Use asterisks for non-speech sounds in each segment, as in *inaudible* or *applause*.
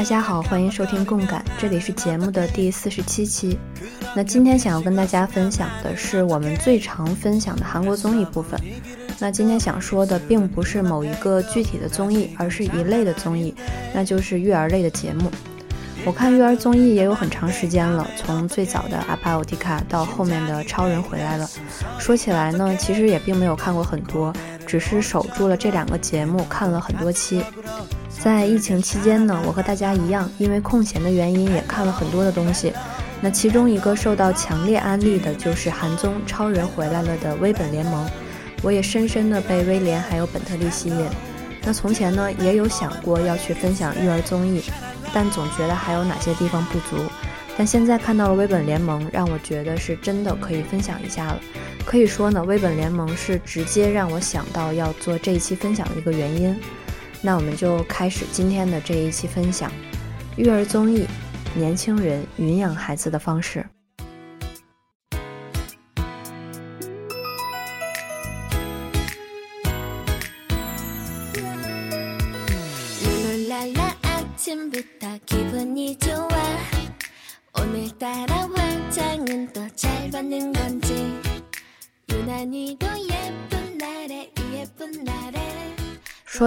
大家好，欢迎收听共感，这里是节目的第四十七期。那今天想要跟大家分享的是我们最常分享的韩国综艺部分。那今天想说的并不是某一个具体的综艺，而是一类的综艺，那就是育儿类的节目。我看育儿综艺也有很长时间了，从最早的阿帕奥迪卡到后面的超人回来了。说起来呢，其实也并没有看过很多，只是守住了这两个节目看了很多期。在疫情期间呢，我和大家一样，因为空闲的原因也看了很多的东西。那其中一个受到强烈安利的就是韩综《超人回来了》的微本联盟，我也深深的被威廉还有本特利吸引。那从前呢，也有想过要去分享育儿综艺。但总觉得还有哪些地方不足，但现在看到了微本联盟，让我觉得是真的可以分享一下了。可以说呢，微本联盟是直接让我想到要做这一期分享的一个原因。那我们就开始今天的这一期分享：育儿综艺，年轻人云养孩子的方式。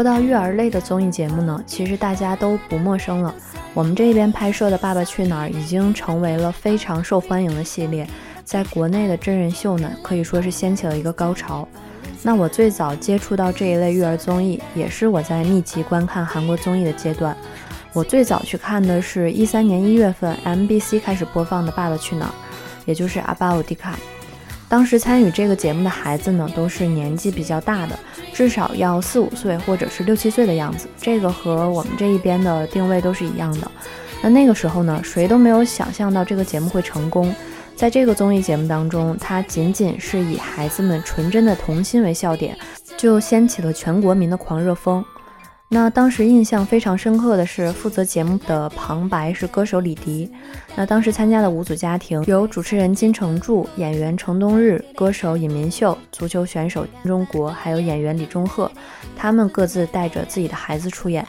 说到育儿类的综艺节目呢，其实大家都不陌生了。我们这边拍摄的《爸爸去哪儿》已经成为了非常受欢迎的系列，在国内的真人秀呢，可以说是掀起了一个高潮。那我最早接触到这一类育儿综艺，也是我在密集观看韩国综艺的阶段。我最早去看的是一三年一月份 MBC 开始播放的《爸爸去哪儿》，也就是阿巴欧迪卡。当时参与这个节目的孩子呢，都是年纪比较大的，至少要四五岁或者是六七岁的样子。这个和我们这一边的定位都是一样的。那那个时候呢，谁都没有想象到这个节目会成功。在这个综艺节目当中，它仅仅是以孩子们纯真的童心为笑点，就掀起了全国民的狂热风。那当时印象非常深刻的是，负责节目的旁白是歌手李迪。那当时参加的五组家庭有主持人金城柱、演员程冬日、歌手尹民秀、足球选手中国，还有演员李钟赫，他们各自带着自己的孩子出演。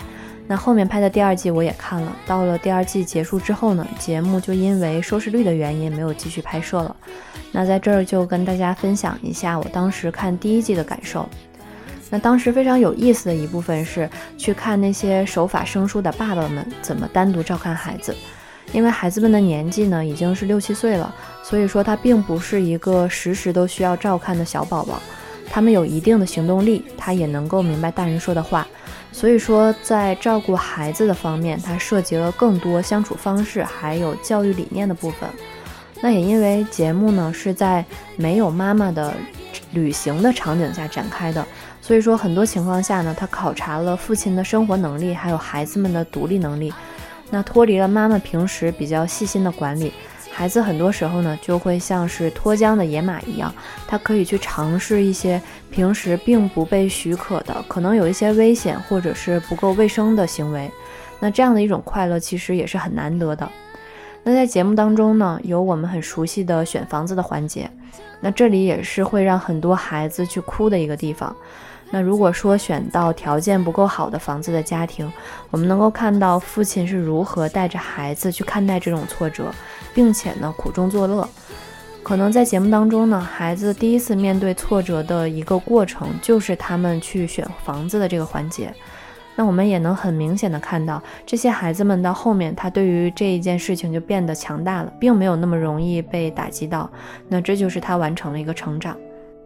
那后面拍的第二季我也看了，到了第二季结束之后呢，节目就因为收视率的原因没有继续拍摄了。那在这儿就跟大家分享一下我当时看第一季的感受。那当时非常有意思的一部分是去看那些守法生疏的爸爸们怎么单独照看孩子，因为孩子们的年纪呢已经是六七岁了，所以说他并不是一个时时都需要照看的小宝宝，他们有一定的行动力，他也能够明白大人说的话，所以说在照顾孩子的方面，它涉及了更多相处方式还有教育理念的部分。那也因为节目呢是在没有妈妈的旅行的场景下展开的。所以说，很多情况下呢，他考察了父亲的生活能力，还有孩子们的独立能力。那脱离了妈妈平时比较细心的管理，孩子很多时候呢，就会像是脱缰的野马一样，他可以去尝试一些平时并不被许可的，可能有一些危险或者是不够卫生的行为。那这样的一种快乐，其实也是很难得的。那在节目当中呢，有我们很熟悉的选房子的环节，那这里也是会让很多孩子去哭的一个地方。那如果说选到条件不够好的房子的家庭，我们能够看到父亲是如何带着孩子去看待这种挫折，并且呢苦中作乐。可能在节目当中呢，孩子第一次面对挫折的一个过程，就是他们去选房子的这个环节。那我们也能很明显的看到，这些孩子们到后面，他对于这一件事情就变得强大了，并没有那么容易被打击到。那这就是他完成了一个成长。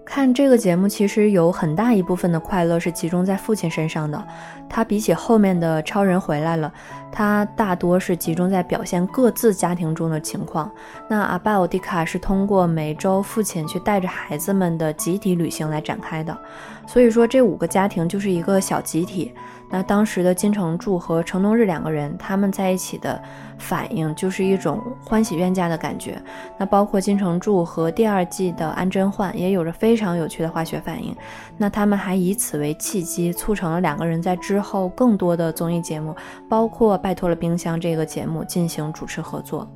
看这个节目，其实有很大一部分的快乐是集中在父亲身上的。他比起后面的超人回来了，他大多是集中在表现各自家庭中的情况。那阿巴奥迪卡是通过每周父亲去带着孩子们的集体旅行来展开的。所以说，这五个家庭就是一个小集体。那当时的金城柱和成东日两个人，他们在一起的反应就是一种欢喜冤家的感觉。那包括金城柱和第二季的安贞焕也有着非常有趣的化学反应。那他们还以此为契机，促成了两个人在之后更多的综艺节目，包括《拜托了冰箱》这个节目进行主持合作。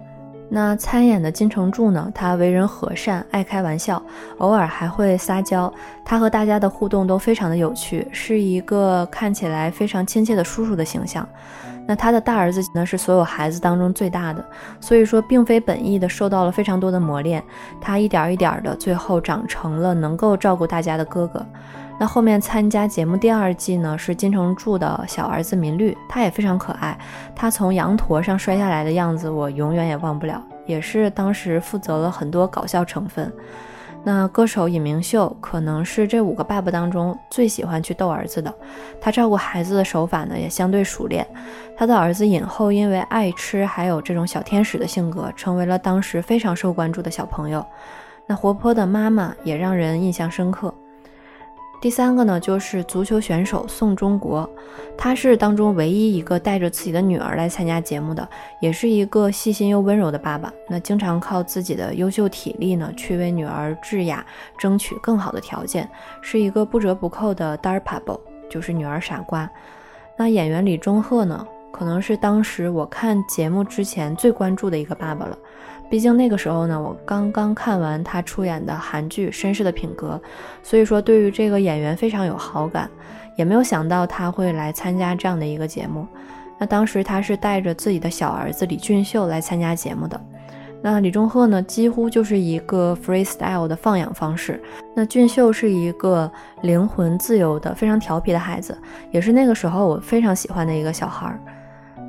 那参演的金城柱呢？他为人和善，爱开玩笑，偶尔还会撒娇。他和大家的互动都非常的有趣，是一个看起来非常亲切的叔叔的形象。那他的大儿子呢，是所有孩子当中最大的，所以说并非本意的受到了非常多的磨练，他一点一点的最后长成了能够照顾大家的哥哥。那后面参加节目第二季呢，是金城柱的小儿子民律，他也非常可爱。他从羊驼上摔下来的样子，我永远也忘不了，也是当时负责了很多搞笑成分。那歌手尹明秀可能是这五个爸爸当中最喜欢去逗儿子的，他照顾孩子的手法呢也相对熟练。他的儿子尹后因为爱吃，还有这种小天使的性格，成为了当时非常受关注的小朋友。那活泼的妈妈也让人印象深刻。第三个呢，就是足球选手宋中国，他是当中唯一一个带着自己的女儿来参加节目的，也是一个细心又温柔的爸爸。那经常靠自己的优秀体力呢，去为女儿智雅争取更好的条件，是一个不折不扣的 d a r p a b l e 就是女儿傻瓜。那演员李钟赫呢，可能是当时我看节目之前最关注的一个爸爸了。毕竟那个时候呢，我刚刚看完他出演的韩剧《绅士的品格》，所以说对于这个演员非常有好感，也没有想到他会来参加这样的一个节目。那当时他是带着自己的小儿子李俊秀来参加节目的。那李钟赫呢，几乎就是一个 freestyle 的放养方式。那俊秀是一个灵魂自由的、非常调皮的孩子，也是那个时候我非常喜欢的一个小孩儿。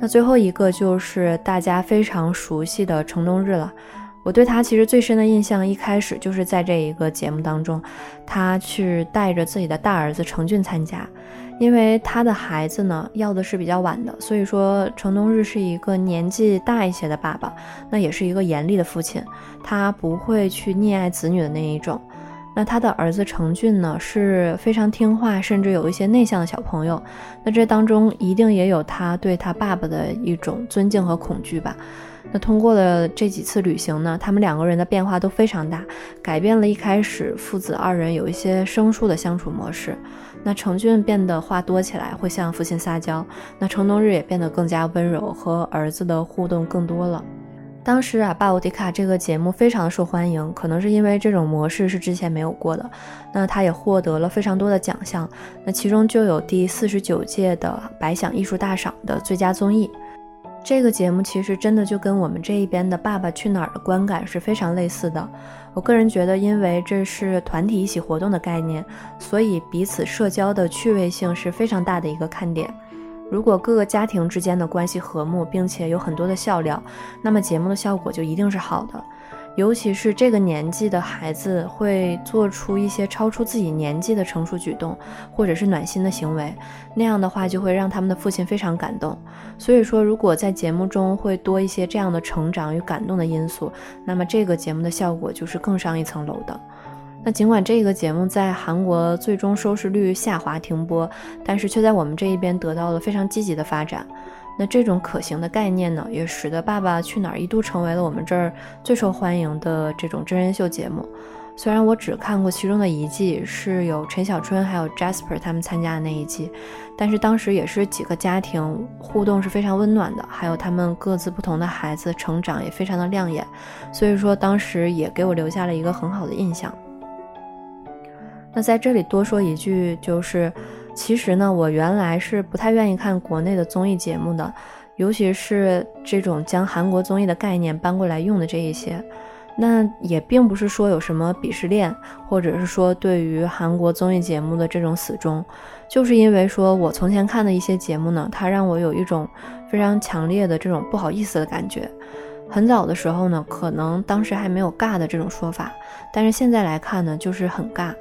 那最后一个就是大家非常熟悉的程冬日了。我对他其实最深的印象，一开始就是在这一个节目当中，他去带着自己的大儿子程俊参加，因为他的孩子呢要的是比较晚的，所以说程冬日是一个年纪大一些的爸爸，那也是一个严厉的父亲，他不会去溺爱子女的那一种。那他的儿子程俊呢是非常听话，甚至有一些内向的小朋友。那这当中一定也有他对他爸爸的一种尊敬和恐惧吧。那通过了这几次旅行呢，他们两个人的变化都非常大，改变了一开始父子二人有一些生疏的相处模式。那程俊变得话多起来，会向父亲撒娇；那程冬日也变得更加温柔，和儿子的互动更多了。当时啊，《巴奥迪卡》这个节目非常的受欢迎，可能是因为这种模式是之前没有过的。那他也获得了非常多的奖项，那其中就有第四十九届的百想艺术大赏的最佳综艺。这个节目其实真的就跟我们这一边的《爸爸去哪儿》的观感是非常类似的。我个人觉得，因为这是团体一起活动的概念，所以彼此社交的趣味性是非常大的一个看点。如果各个家庭之间的关系和睦，并且有很多的笑料，那么节目的效果就一定是好的。尤其是这个年纪的孩子会做出一些超出自己年纪的成熟举动，或者是暖心的行为，那样的话就会让他们的父亲非常感动。所以说，如果在节目中会多一些这样的成长与感动的因素，那么这个节目的效果就是更上一层楼的。那尽管这个节目在韩国最终收视率下滑停播，但是却在我们这一边得到了非常积极的发展。那这种可行的概念呢，也使得《爸爸去哪儿》一度成为了我们这儿最受欢迎的这种真人秀节目。虽然我只看过其中的一季，是有陈小春还有 Jasper 他们参加的那一季，但是当时也是几个家庭互动是非常温暖的，还有他们各自不同的孩子成长也非常的亮眼，所以说当时也给我留下了一个很好的印象。那在这里多说一句，就是其实呢，我原来是不太愿意看国内的综艺节目的，尤其是这种将韩国综艺的概念搬过来用的这一些。那也并不是说有什么鄙视链，或者是说对于韩国综艺节目的这种死忠，就是因为说我从前看的一些节目呢，它让我有一种非常强烈的这种不好意思的感觉。很早的时候呢，可能当时还没有尬的这种说法，但是现在来看呢，就是很尬。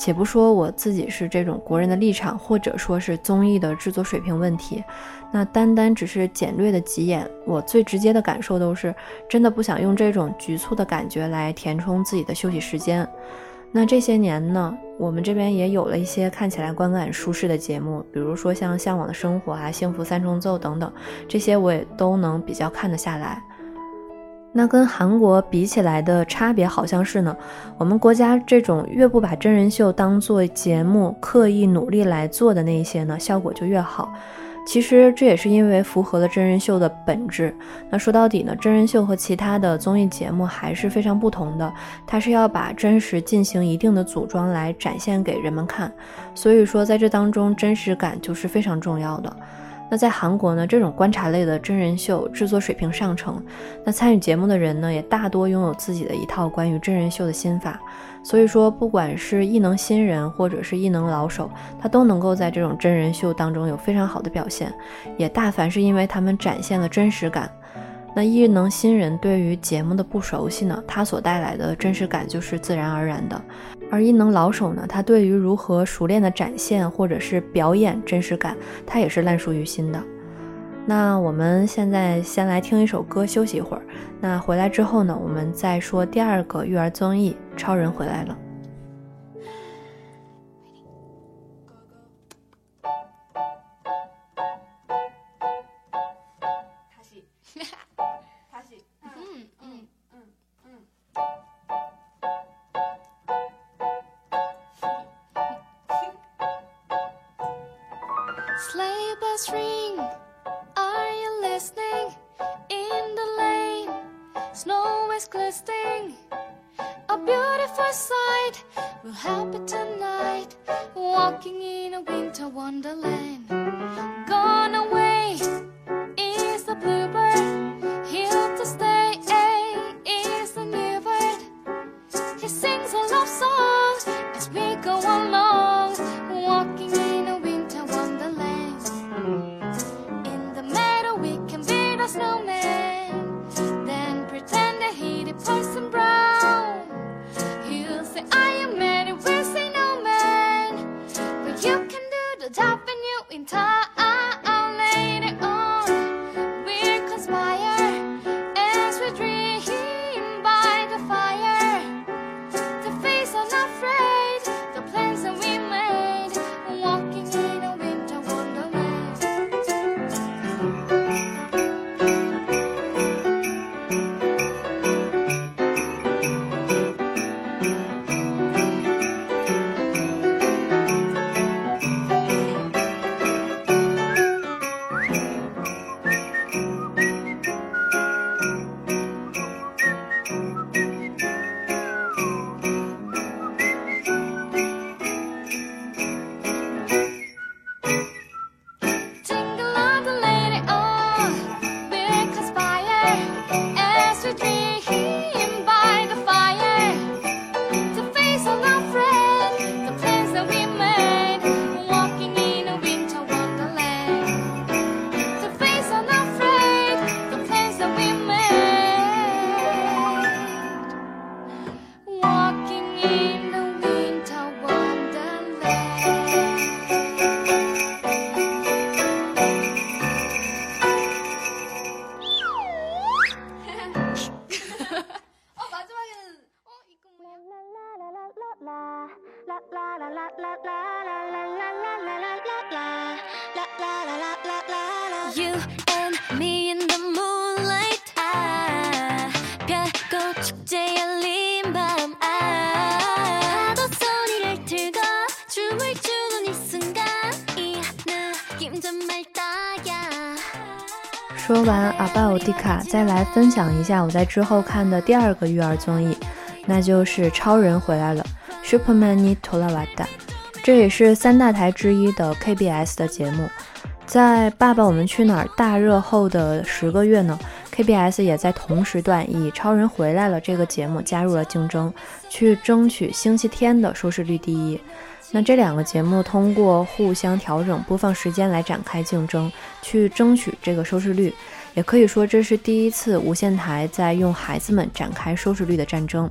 且不说我自己是这种国人的立场，或者说是综艺的制作水平问题，那单单只是简略的几眼，我最直接的感受都是真的不想用这种局促的感觉来填充自己的休息时间。那这些年呢，我们这边也有了一些看起来观感舒适的节目，比如说像《向往的生活》啊、《幸福三重奏》等等，这些我也都能比较看得下来。那跟韩国比起来的差别好像是呢，我们国家这种越不把真人秀当做节目，刻意努力来做的那些呢，效果就越好。其实这也是因为符合了真人秀的本质。那说到底呢，真人秀和其他的综艺节目还是非常不同的，它是要把真实进行一定的组装来展现给人们看。所以说，在这当中，真实感就是非常重要的。那在韩国呢，这种观察类的真人秀制作水平上乘，那参与节目的人呢，也大多拥有自己的一套关于真人秀的心法。所以说，不管是艺能新人或者是艺能老手，他都能够在这种真人秀当中有非常好的表现，也大凡是因为他们展现了真实感。那艺能新人对于节目的不熟悉呢，他所带来的真实感就是自然而然的；而音能老手呢，他对于如何熟练的展现或者是表演真实感，他也是烂熟于心的。那我们现在先来听一首歌休息一会儿，那回来之后呢，我们再说第二个育儿综艺《超人回来了》。说完阿巴欧蒂卡，再来分享一下我在之后看的第二个育儿综艺，那就是《超人回来了》（Superman ni Tolavada）。这也是三大台之一的 KBS 的节目。在《爸爸我们去哪儿》大热后的十个月呢，KBS 也在同时段以《超人回来了》这个节目加入了竞争，去争取星期天的收视率第一。那这两个节目通过互相调整播放时间来展开竞争，去争取这个收视率，也可以说这是第一次无线台在用孩子们展开收视率的战争。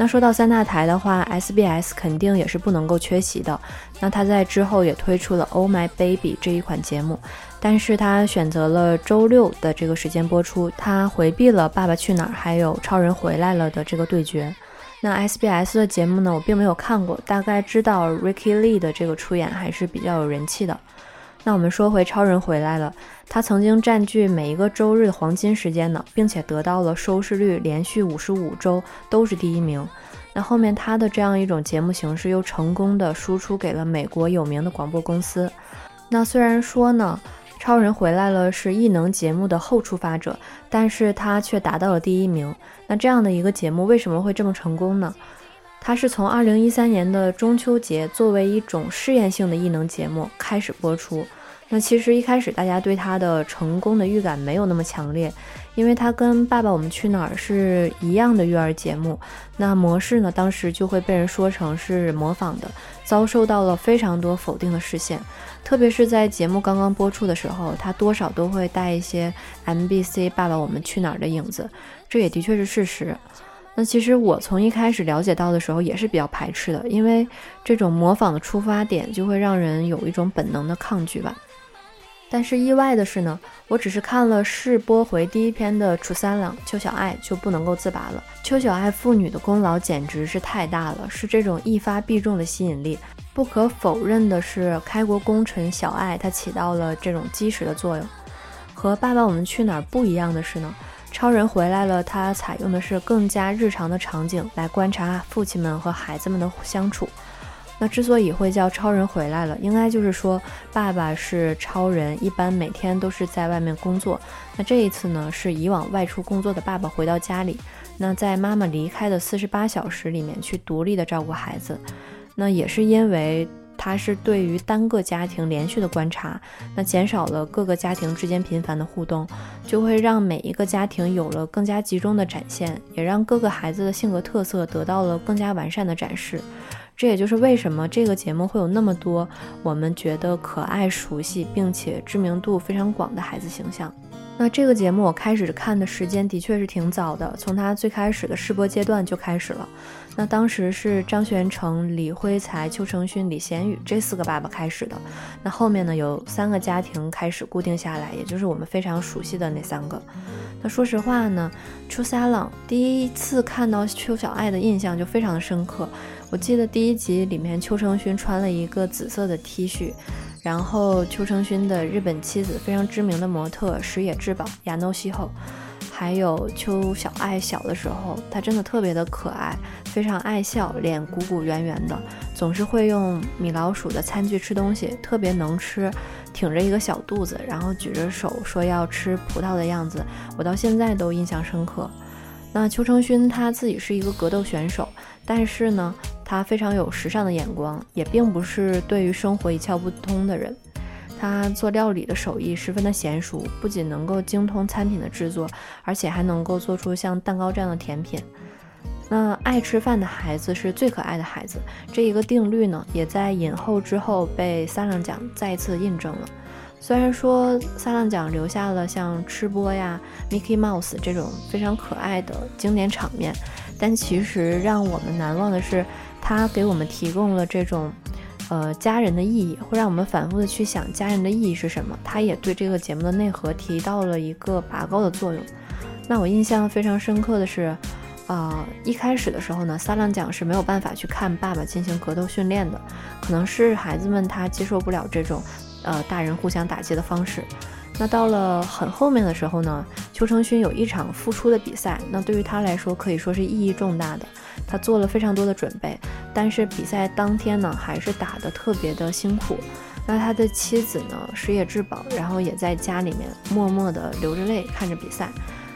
那说到三大台的话，SBS 肯定也是不能够缺席的。那它在之后也推出了《Oh My Baby》这一款节目，但是它选择了周六的这个时间播出，它回避了《爸爸去哪儿》还有《超人回来了》的这个对决。那 SBS 的节目呢，我并没有看过，大概知道 Ricky Lee 的这个出演还是比较有人气的。那我们说回超人回来了，他曾经占据每一个周日的黄金时间呢，并且得到了收视率连续五十五周都是第一名。那后面他的这样一种节目形式又成功的输出给了美国有名的广播公司。那虽然说呢。超人回来了是异能节目的后出发者，但是他却达到了第一名。那这样的一个节目为什么会这么成功呢？它是从二零一三年的中秋节作为一种试验性的异能节目开始播出。那其实一开始大家对它的成功的预感没有那么强烈，因为它跟《爸爸我们去哪儿》是一样的育儿节目。那模式呢，当时就会被人说成是模仿的，遭受到了非常多否定的视线。特别是在节目刚刚播出的时候，它多少都会带一些 MBC《爸爸我们去哪儿》的影子，这也的确是事实。那其实我从一开始了解到的时候也是比较排斥的，因为这种模仿的出发点就会让人有一种本能的抗拒吧。但是意外的是呢，我只是看了试播回第一篇的楚三郎、邱小爱就不能够自拔了。邱小爱父女的功劳简直是太大了，是这种一发必中的吸引力。不可否认的是，开国功臣小爱她起到了这种基石的作用。和《爸爸我们去哪儿》不一样的是呢，超人回来了，他采用的是更加日常的场景来观察父亲们和孩子们的相处。那之所以会叫超人回来了，应该就是说爸爸是超人，一般每天都是在外面工作。那这一次呢，是以往外出工作的爸爸回到家里，那在妈妈离开的四十八小时里面去独立的照顾孩子。那也是因为它是对于单个家庭连续的观察，那减少了各个家庭之间频繁的互动，就会让每一个家庭有了更加集中的展现，也让各个孩子的性格特色得到了更加完善的展示。这也就是为什么这个节目会有那么多我们觉得可爱、熟悉，并且知名度非常广的孩子形象。那这个节目我开始看的时间的确是挺早的，从它最开始的试播阶段就开始了。那当时是张玄成、李辉才、邱成勋、李贤宇这四个爸爸开始的。那后面呢，有三个家庭开始固定下来，也就是我们非常熟悉的那三个。那说实话呢，初三了，第一次看到邱小爱的印象就非常的深刻。我记得第一集里面，邱成勋穿了一个紫色的 T 恤，然后邱成勋的日本妻子非常知名的模特石野志保亚诺西后，还有邱小爱小的时候，她真的特别的可爱，非常爱笑，脸鼓鼓圆圆的，总是会用米老鼠的餐具吃东西，特别能吃，挺着一个小肚子，然后举着手说要吃葡萄的样子，我到现在都印象深刻。那邱成勋他自己是一个格斗选手，但是呢。他非常有时尚的眼光，也并不是对于生活一窍不通的人。他做料理的手艺十分的娴熟，不仅能够精通餐品的制作，而且还能够做出像蛋糕这样的甜品。那爱吃饭的孩子是最可爱的孩子，这一个定律呢，也在影后之后被三郎奖再一次印证了。虽然说三郎奖留下了像吃播呀、Mickey Mouse 这种非常可爱的经典场面，但其实让我们难忘的是。他给我们提供了这种，呃，家人的意义，会让我们反复的去想家人的意义是什么。他也对这个节目的内核提到了一个拔高的作用。那我印象非常深刻的是，啊，一开始的时候呢，撒浪奖是没有办法去看爸爸进行格斗训练的，可能是孩子们他接受不了这种，呃，大人互相打击的方式。那到了很后面的时候呢，邱成勋有一场复出的比赛，那对于他来说可以说是意义重大的。他做了非常多的准备，但是比赛当天呢，还是打得特别的辛苦。那他的妻子呢，石野志保，然后也在家里面默默地流着泪看着比赛，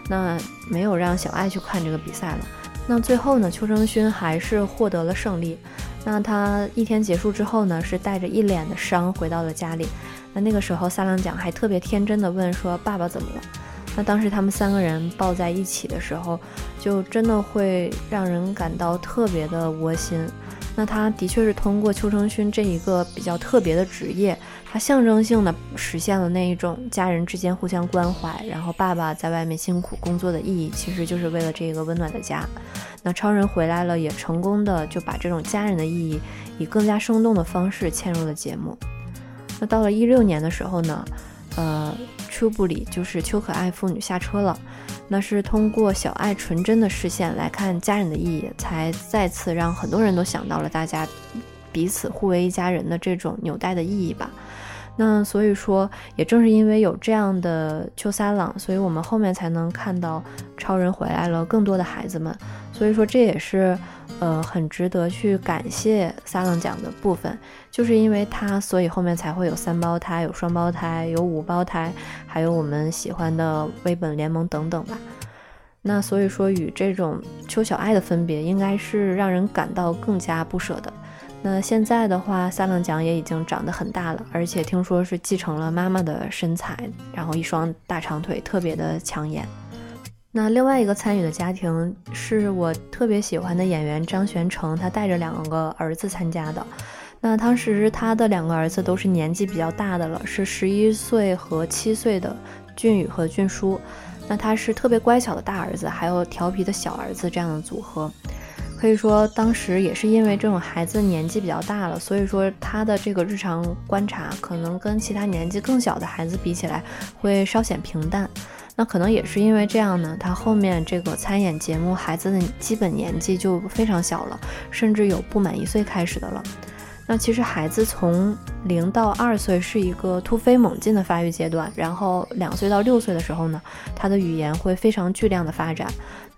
那没有让小爱去看这个比赛了。那最后呢，邱成勋还是获得了胜利。那他一天结束之后呢，是带着一脸的伤回到了家里。那那个时候，萨朗奖还特别天真的问说：“爸爸怎么了？”那当时他们三个人抱在一起的时候，就真的会让人感到特别的窝心。那他的确是通过邱成勋这一个比较特别的职业，他象征性的实现了那一种家人之间互相关怀，然后爸爸在外面辛苦工作的意义，其实就是为了这个温暖的家。那超人回来了，也成功的就把这种家人的意义以更加生动的方式嵌入了节目。那到了一六年的时候呢，呃。秋布里就是邱可爱父女下车了，那是通过小爱纯真的视线来看家人的意义，才再次让很多人都想到了大家彼此互为一家人的这种纽带的意义吧。那所以说，也正是因为有这样的秋三郎，所以我们后面才能看到超人回来了更多的孩子们。所以说，这也是呃很值得去感谢三郎奖的部分，就是因为他，所以后面才会有三胞胎、有双胞胎、有五胞胎，还有我们喜欢的微本联盟等等吧。那所以说，与这种邱小爱的分别，应该是让人感到更加不舍的。那现在的话，三郎奖也已经长得很大了，而且听说是继承了妈妈的身材，然后一双大长腿，特别的抢眼。那另外一个参与的家庭是我特别喜欢的演员张玄成，他带着两个儿子参加的。那当时他的两个儿子都是年纪比较大的了，是十一岁和七岁的俊宇和俊书。那他是特别乖巧的大儿子，还有调皮的小儿子这样的组合，可以说当时也是因为这种孩子年纪比较大了，所以说他的这个日常观察可能跟其他年纪更小的孩子比起来会稍显平淡。那可能也是因为这样呢，他后面这个参演节目孩子的基本年纪就非常小了，甚至有不满一岁开始的了。那其实孩子从零到二岁是一个突飞猛进的发育阶段，然后两岁到六岁的时候呢，他的语言会非常巨量的发展。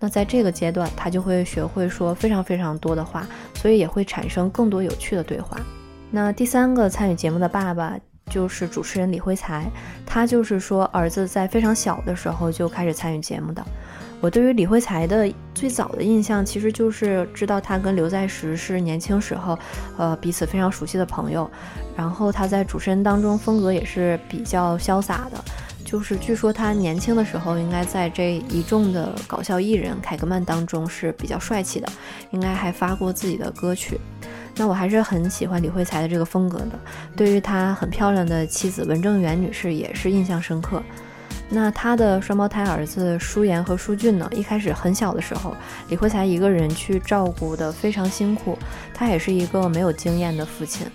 那在这个阶段，他就会学会说非常非常多的话，所以也会产生更多有趣的对话。那第三个参与节目的爸爸就是主持人李辉才，他就是说儿子在非常小的时候就开始参与节目的。我对于李慧才的最早的印象，其实就是知道他跟刘在石是年轻时候，呃，彼此非常熟悉的朋友。然后他在主持人当中风格也是比较潇洒的，就是据说他年轻的时候应该在这一众的搞笑艺人凯格曼当中是比较帅气的，应该还发过自己的歌曲。那我还是很喜欢李慧才的这个风格的，对于他很漂亮的妻子文正元女士也是印象深刻。那他的双胞胎儿子舒言和舒俊呢？一开始很小的时候，李慧才一个人去照顾的非常辛苦，他也是一个没有经验的父亲。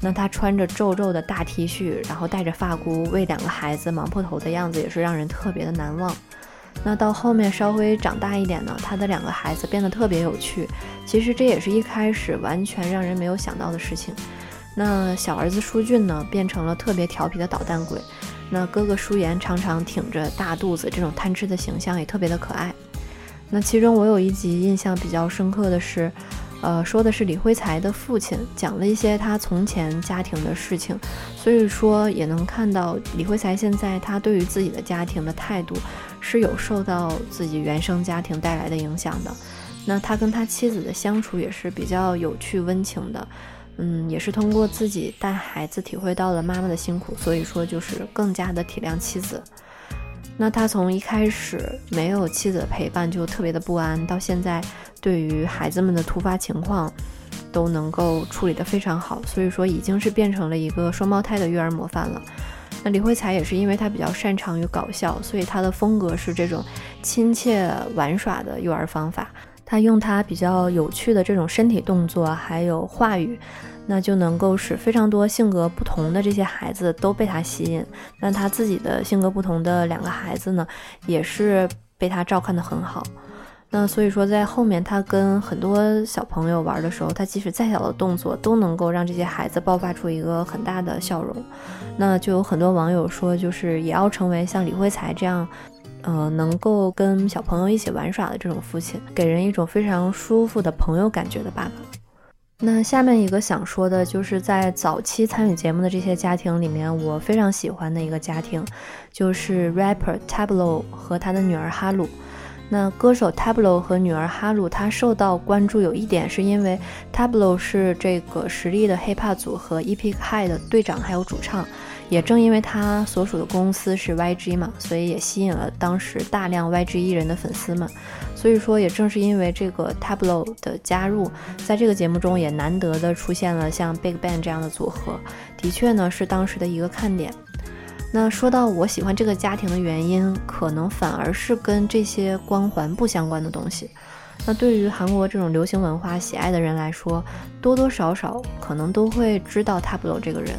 那他穿着皱皱的大 T 恤，然后戴着发箍，为两个孩子忙破头的样子，也是让人特别的难忘。那到后面稍微长大一点呢，他的两个孩子变得特别有趣。其实这也是一开始完全让人没有想到的事情。那小儿子舒俊呢，变成了特别调皮的捣蛋鬼。那哥哥舒言常常挺着大肚子，这种贪吃的形象也特别的可爱。那其中我有一集印象比较深刻的是，呃，说的是李辉才的父亲讲了一些他从前家庭的事情，所以说也能看到李辉才现在他对于自己的家庭的态度是有受到自己原生家庭带来的影响的。那他跟他妻子的相处也是比较有趣温情的。嗯，也是通过自己带孩子体会到了妈妈的辛苦，所以说就是更加的体谅妻子。那他从一开始没有妻子的陪伴就特别的不安，到现在对于孩子们的突发情况都能够处理得非常好，所以说已经是变成了一个双胞胎的育儿模范了。那李慧才也是因为他比较擅长于搞笑，所以他的风格是这种亲切玩耍的育儿方法。他用他比较有趣的这种身体动作，还有话语，那就能够使非常多性格不同的这些孩子都被他吸引。那他自己的性格不同的两个孩子呢，也是被他照看得很好。那所以说，在后面他跟很多小朋友玩的时候，他即使再小的动作都能够让这些孩子爆发出一个很大的笑容。那就有很多网友说，就是也要成为像李慧才这样。呃，能够跟小朋友一起玩耍的这种父亲，给人一种非常舒服的朋友感觉的爸爸。那下面一个想说的就是在早期参与节目的这些家庭里面，我非常喜欢的一个家庭，就是 rapper Tablo 和他的女儿哈鲁。那歌手 Tablo 和女儿哈鲁，他受到关注有一点是因为 Tablo 是这个实力的 hiphop 组合 Epic High 的队长还有主唱。也正因为他所属的公司是 YG 嘛，所以也吸引了当时大量 YG 艺人的粉丝们。所以说，也正是因为这个 Tablo 的加入，在这个节目中也难得的出现了像 Big Bang 这样的组合，的确呢是当时的一个看点。那说到我喜欢这个家庭的原因，可能反而是跟这些光环不相关的东西。那对于韩国这种流行文化喜爱的人来说，多多少少可能都会知道 Tablo 这个人。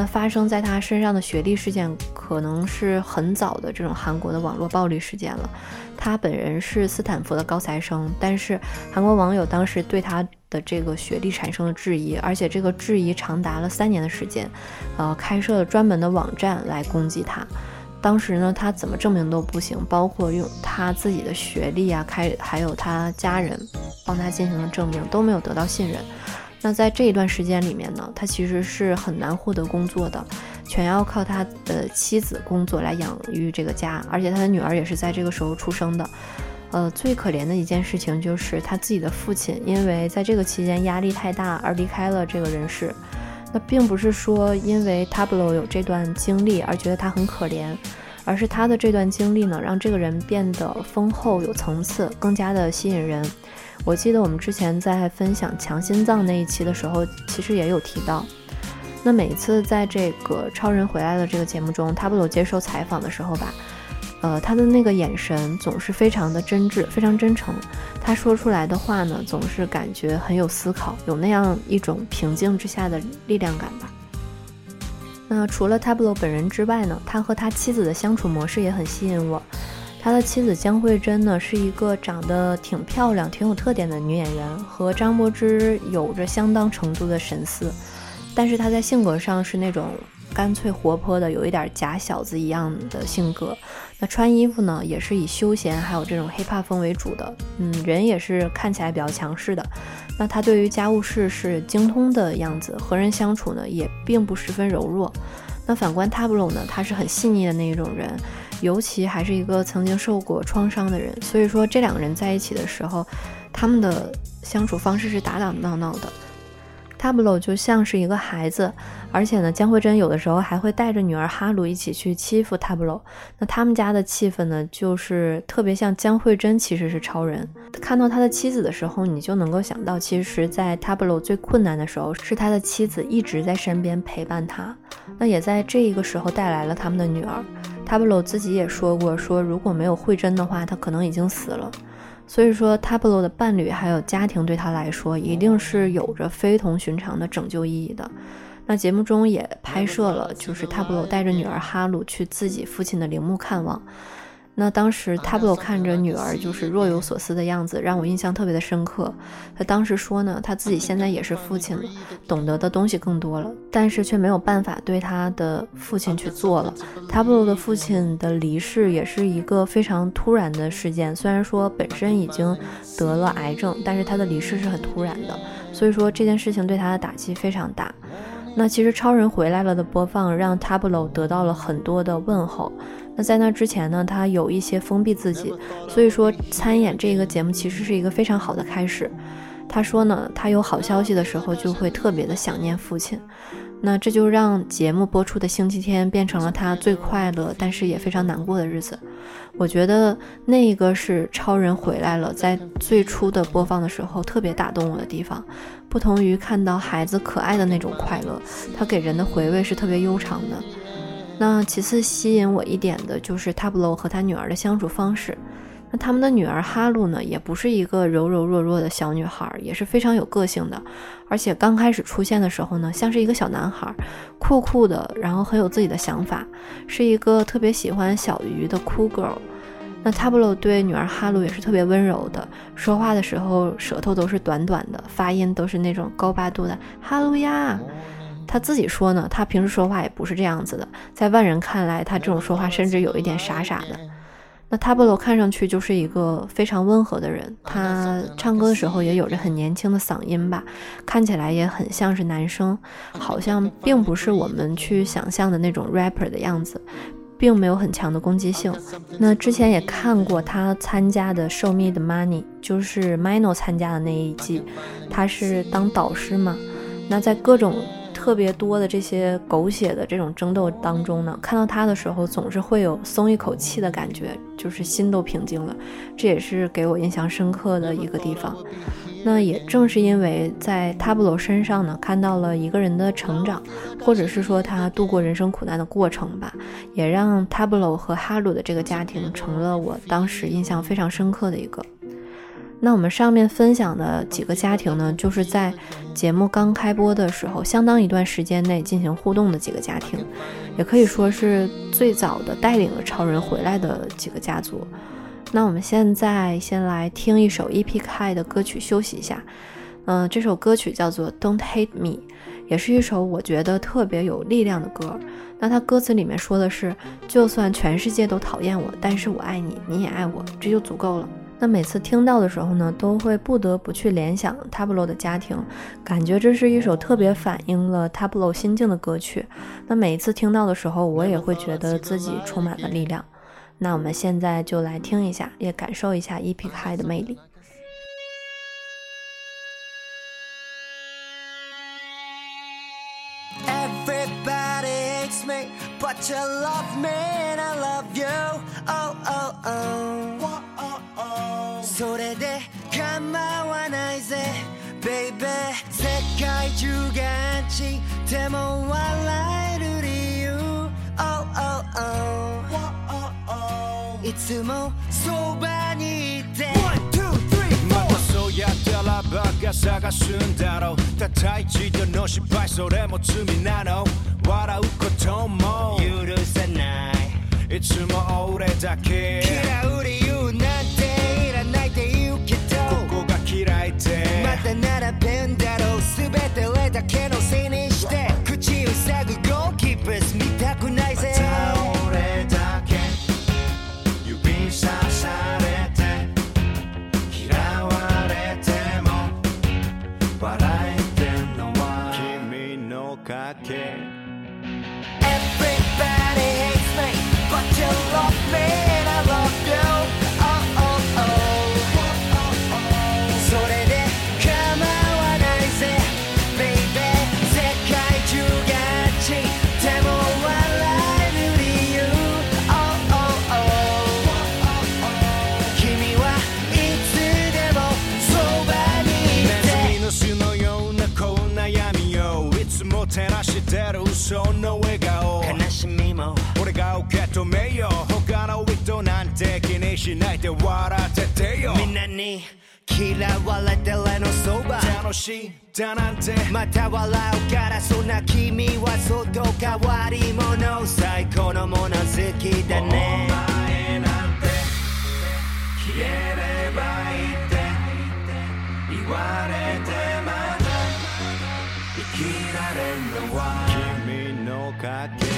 那发生在他身上的学历事件，可能是很早的这种韩国的网络暴力事件了。他本人是斯坦福的高材生，但是韩国网友当时对他的这个学历产生了质疑，而且这个质疑长达了三年的时间，呃，开设了专门的网站来攻击他。当时呢，他怎么证明都不行，包括用他自己的学历啊，开还有他家人帮他进行了证明，都没有得到信任。那在这一段时间里面呢，他其实是很难获得工作的，全要靠他的妻子工作来养育这个家，而且他的女儿也是在这个时候出生的。呃，最可怜的一件事情就是他自己的父亲，因为在这个期间压力太大而离开了这个人世。那并不是说因为 Tablo 有这段经历而觉得他很可怜，而是他的这段经历呢，让这个人变得丰厚、有层次，更加的吸引人。我记得我们之前在分享强心脏那一期的时候，其实也有提到。那每次在这个超人回来了这个节目中，Tablo 接受采访的时候吧。呃，他的那个眼神总是非常的真挚，非常真诚。他说出来的话呢，总是感觉很有思考，有那样一种平静之下的力量感吧。那除了 Tablo 本人之外呢，他和他妻子的相处模式也很吸引我。他的妻子江慧珍呢，是一个长得挺漂亮、挺有特点的女演员，和张柏芝有着相当程度的神似。但是她在性格上是那种。干脆活泼的，有一点假小子一样的性格。那穿衣服呢，也是以休闲还有这种 hiphop 风为主的。嗯，人也是看起来比较强势的。那他对于家务事是精通的样子，和人相处呢也并不十分柔弱。那反观 Tablo 呢，他是很细腻的那一种人，尤其还是一个曾经受过创伤的人。所以说这两个人在一起的时候，他们的相处方式是打打闹闹的。Tablo 就像是一个孩子，而且呢，江慧珍有的时候还会带着女儿哈鲁一起去欺负 Tablo。那他们家的气氛呢，就是特别像江慧珍其实是超人。看到他的妻子的时候，你就能够想到，其实，在 Tablo 最困难的时候，是他的妻子一直在身边陪伴他。那也在这一个时候带来了他们的女儿。Tablo 自己也说过，说如果没有慧珍的话，他可能已经死了。所以说，Tablo 的伴侣还有家庭对他来说，一定是有着非同寻常的拯救意义的。那节目中也拍摄了，就是 Tablo 带着女儿哈鲁去自己父亲的陵墓看望。那当时 Tablo 看着女儿就是若有所思的样子，让我印象特别的深刻。他当时说呢，他自己现在也是父亲 *laughs* 了，懂得的东西更多了，但是却没有办法对他的父亲去做了。Tablo 的父亲的离世也是一个非常突然的事件，虽然说本身已经得了癌症，但是他的离世是很突然的，所以说这件事情对他的打击非常大。那其实超人回来了的播放让 Tablo 得到了很多的问候。在那之前呢，他有一些封闭自己，所以说参演这个节目其实是一个非常好的开始。他说呢，他有好消息的时候就会特别的想念父亲，那这就让节目播出的星期天变成了他最快乐，但是也非常难过的日子。我觉得那个是超人回来了，在最初的播放的时候特别打动我的地方，不同于看到孩子可爱的那种快乐，他给人的回味是特别悠长的。那其次吸引我一点的就是 Tablo 和他女儿的相处方式。那他们的女儿哈鲁呢，也不是一个柔柔弱弱的小女孩，也是非常有个性的。而且刚开始出现的时候呢，像是一个小男孩，酷酷的，然后很有自己的想法，是一个特别喜欢小鱼的 cool girl。那 Tablo 对女儿哈鲁也是特别温柔的，说话的时候舌头都是短短的，发音都是那种高八度的哈鲁呀。他自己说呢，他平时说话也不是这样子的，在外人看来，他这种说话甚至有一点傻傻的。那 Tablo 看上去就是一个非常温和的人，他唱歌的时候也有着很年轻的嗓音吧，看起来也很像是男生，好像并不是我们去想象的那种 rapper 的样子，并没有很强的攻击性。那之前也看过他参加的《Show Me the Money》，就是 Mino 参加的那一季，他是当导师嘛，那在各种。特别多的这些狗血的这种争斗当中呢，看到他的时候总是会有松一口气的感觉，就是心都平静了。这也是给我印象深刻的一个地方。那也正是因为在 Tablo 身上呢，看到了一个人的成长，或者是说他度过人生苦难的过程吧，也让 Tablo 和哈鲁的这个家庭成了我当时印象非常深刻的一个。那我们上面分享的几个家庭呢，就是在节目刚开播的时候，相当一段时间内进行互动的几个家庭，也可以说是最早的带领了超人回来的几个家族。那我们现在先来听一首 E.P.K 的歌曲休息一下。嗯，这首歌曲叫做《Don't Hate Me》，也是一首我觉得特别有力量的歌。那它歌词里面说的是，就算全世界都讨厌我，但是我爱你，你也爱我，这就足够了。那每次听到的时候呢，都会不得不去联想 Tablo 的家庭，感觉这是一首特别反映了 Tablo 心境的歌曲。那每一次听到的时候，我也会觉得自己充满了力量。那我们现在就来听一下，也感受一下 e p i High 的魅力。それで構わないぜ。Baby 世界中がアンチでも笑える理由。Oh oh oh いつもそばにいて。またそうやったらばが探すんだろう。たった一度の失敗それも罪なの。笑うことも。許せない。いつも俺だけ。嫌う理 that I've been しないで笑っててよ。みんなに嫌われてるのそば。楽しいだなんて。また笑うからそんな君は外変わり者最高のもの好きだね。お前なんて消えればいいって言われてまだ God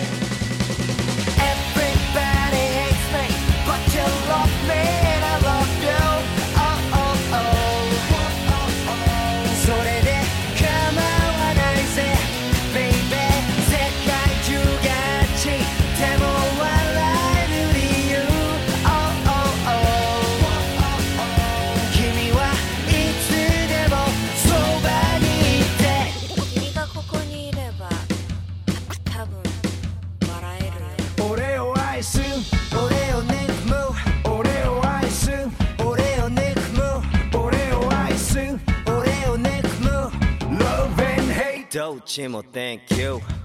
much, Imo, thank you.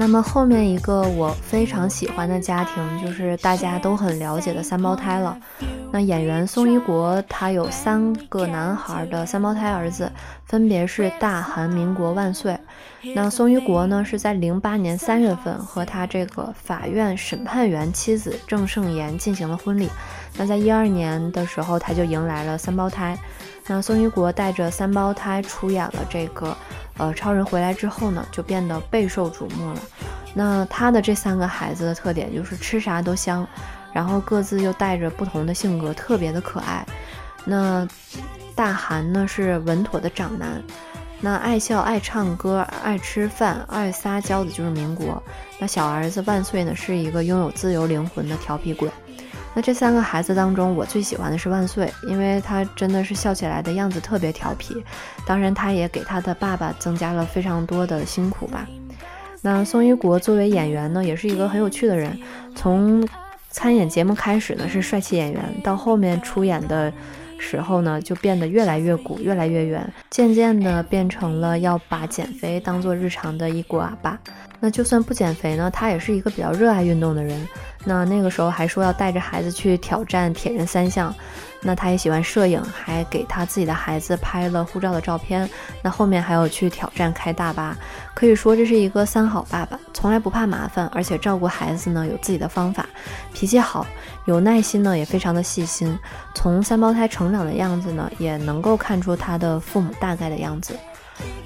那么后面一个我非常喜欢的家庭，就是大家都很了解的三胞胎了。那演员宋一国他有三个男孩的三胞胎儿子，分别是大韩民国万岁。那宋一国呢是在零八年三月份和他这个法院审判员妻子郑胜妍进行了婚礼。那在一二年的时候他就迎来了三胞胎。那宋一国带着三胞胎出演了这个呃超人回来之后呢，就变得备受瞩目了。那他的这三个孩子的特点就是吃啥都香。然后各自又带着不同的性格，特别的可爱。那大韩呢是稳妥的长男，那爱笑、爱唱歌、爱吃饭、爱撒娇的就是民国。那小儿子万岁呢是一个拥有自由灵魂的调皮鬼。那这三个孩子当中，我最喜欢的是万岁，因为他真的是笑起来的样子特别调皮。当然，他也给他的爸爸增加了非常多的辛苦吧。那宋一国作为演员呢，也是一个很有趣的人，从。参演节目开始呢是帅气演员，到后面出演的时候呢就变得越来越鼓，越来越圆，渐渐的变成了要把减肥当做日常的一锅阿爸。那就算不减肥呢，他也是一个比较热爱运动的人。那那个时候还说要带着孩子去挑战铁人三项。那他也喜欢摄影，还给他自己的孩子拍了护照的照片。那后面还有去挑战开大巴，可以说这是一个三好爸爸，从来不怕麻烦，而且照顾孩子呢有自己的方法，脾气好，有耐心呢，也非常的细心。从三胞胎成长的样子呢，也能够看出他的父母大概的样子。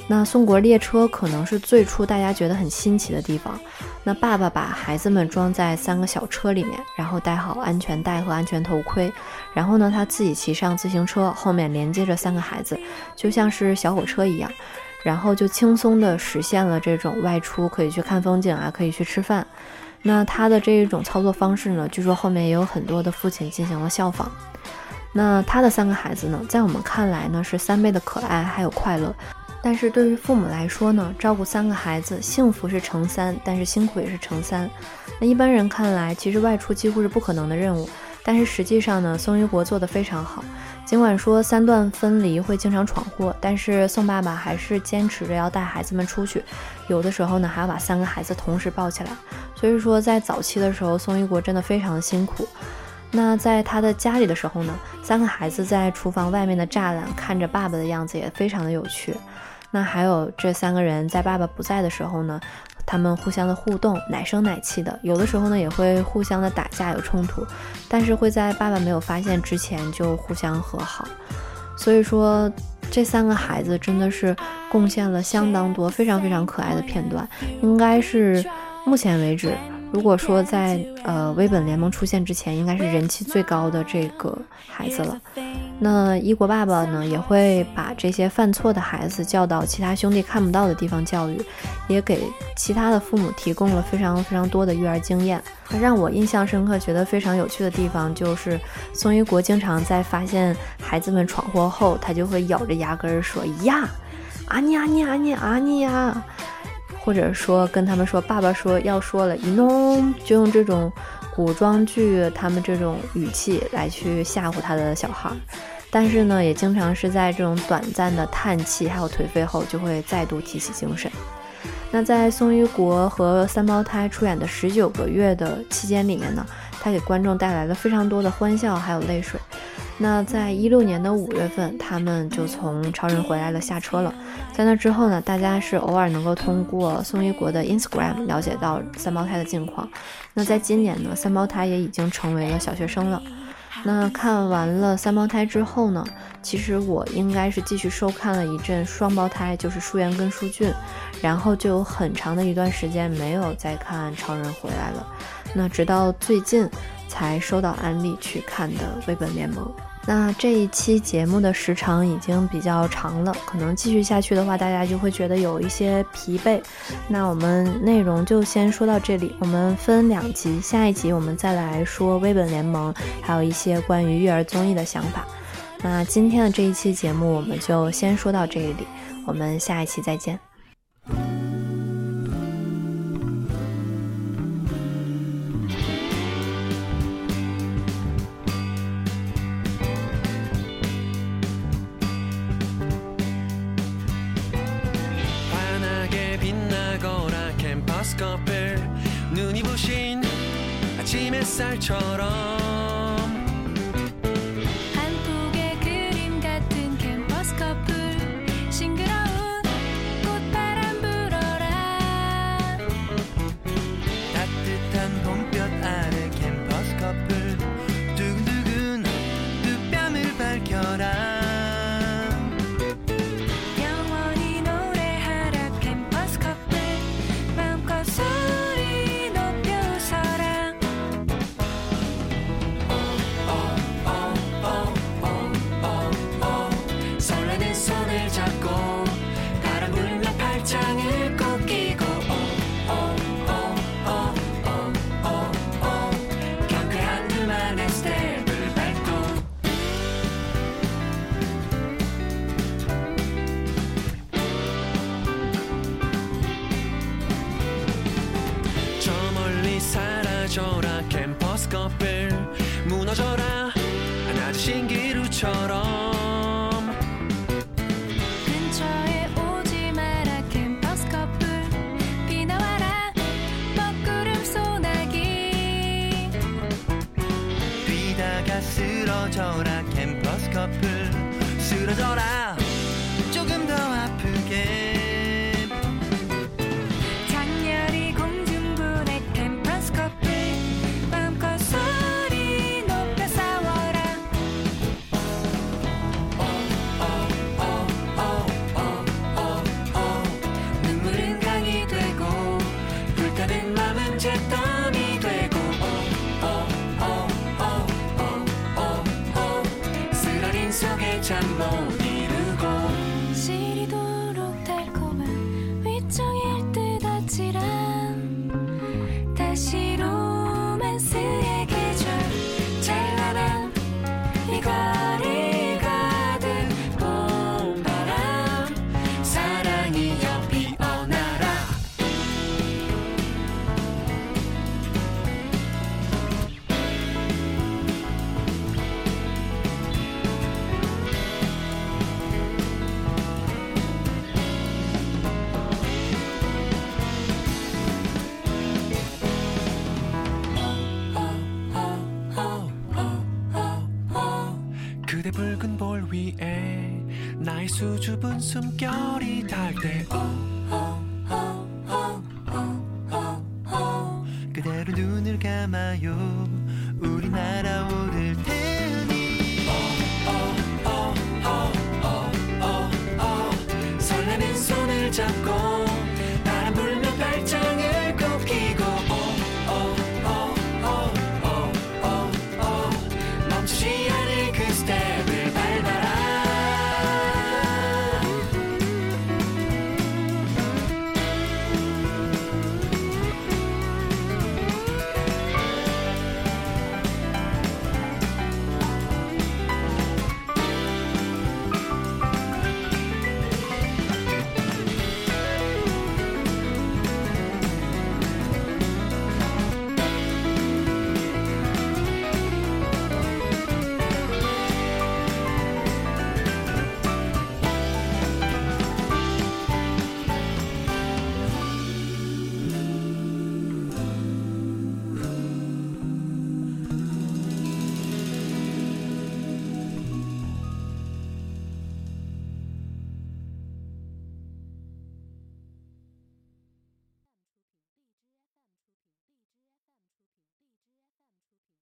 那宋国列车可能是最初大家觉得很新奇的地方。那爸爸把孩子们装在三个小车里面，然后戴好安全带和安全头盔，然后呢他自己骑上自行车，后面连接着三个孩子，就像是小火车一样，然后就轻松的实现了这种外出可以去看风景啊，可以去吃饭。那他的这一种操作方式呢，据说后面也有很多的父亲进行了效仿。那他的三个孩子呢，在我们看来呢，是三倍的可爱还有快乐。但是对于父母来说呢，照顾三个孩子，幸福是乘三，但是辛苦也是乘三。那一般人看来，其实外出几乎是不可能的任务。但是实际上呢，宋一国做得非常好。尽管说三段分离会经常闯祸，但是宋爸爸还是坚持着要带孩子们出去。有的时候呢，还要把三个孩子同时抱起来。所以说，在早期的时候，宋一国真的非常的辛苦。那在他的家里的时候呢，三个孩子在厨房外面的栅栏看着爸爸的样子，也非常的有趣。那还有这三个人在爸爸不在的时候呢，他们互相的互动，奶声奶气的，有的时候呢也会互相的打架有冲突，但是会在爸爸没有发现之前就互相和好。所以说这三个孩子真的是贡献了相当多非常非常可爱的片段，应该是目前为止。如果说在呃微本联盟出现之前，应该是人气最高的这个孩子了。那一国爸爸呢，也会把这些犯错的孩子教导其他兄弟看不到的地方教育，也给其他的父母提供了非常非常多的育儿经验。让我印象深刻、觉得非常有趣的地方，就是宋一国经常在发现孩子们闯祸后，他就会咬着牙根儿说呀，啊你啊你啊你啊你呀。或者说跟他们说，爸爸说要说了，一弄就用这种古装剧他们这种语气来去吓唬他的小孩，但是呢，也经常是在这种短暂的叹气还有颓废后，就会再度提起精神。那在宋一国和三胞胎出演的十九个月的期间里面呢，他给观众带来了非常多的欢笑还有泪水。那在一六年的五月份，他们就从超人回来了，下车了。在那之后呢，大家是偶尔能够通过宋一国的 Instagram 了解到三胞胎的近况。那在今年呢，三胞胎也已经成为了小学生了。那看完了三胞胎之后呢，其实我应该是继续收看了一阵双胞胎，就是舒妍跟舒俊，然后就有很长的一段时间没有再看超人回来了。那直到最近。才收到安利去看的《微本联盟》。那这一期节目的时长已经比较长了，可能继续下去的话，大家就会觉得有一些疲惫。那我们内容就先说到这里，我们分两集，下一集我们再来说《微本联盟》，还有一些关于育儿综艺的想法。那今天的这一期节目我们就先说到这里，我们下一期再见。 눈이 부신 아침 햇살처럼. is all I 숨결이 닿을때. 그대로 눈을 감아요. 우리 날아오를 테니. 설레는 손을 잡고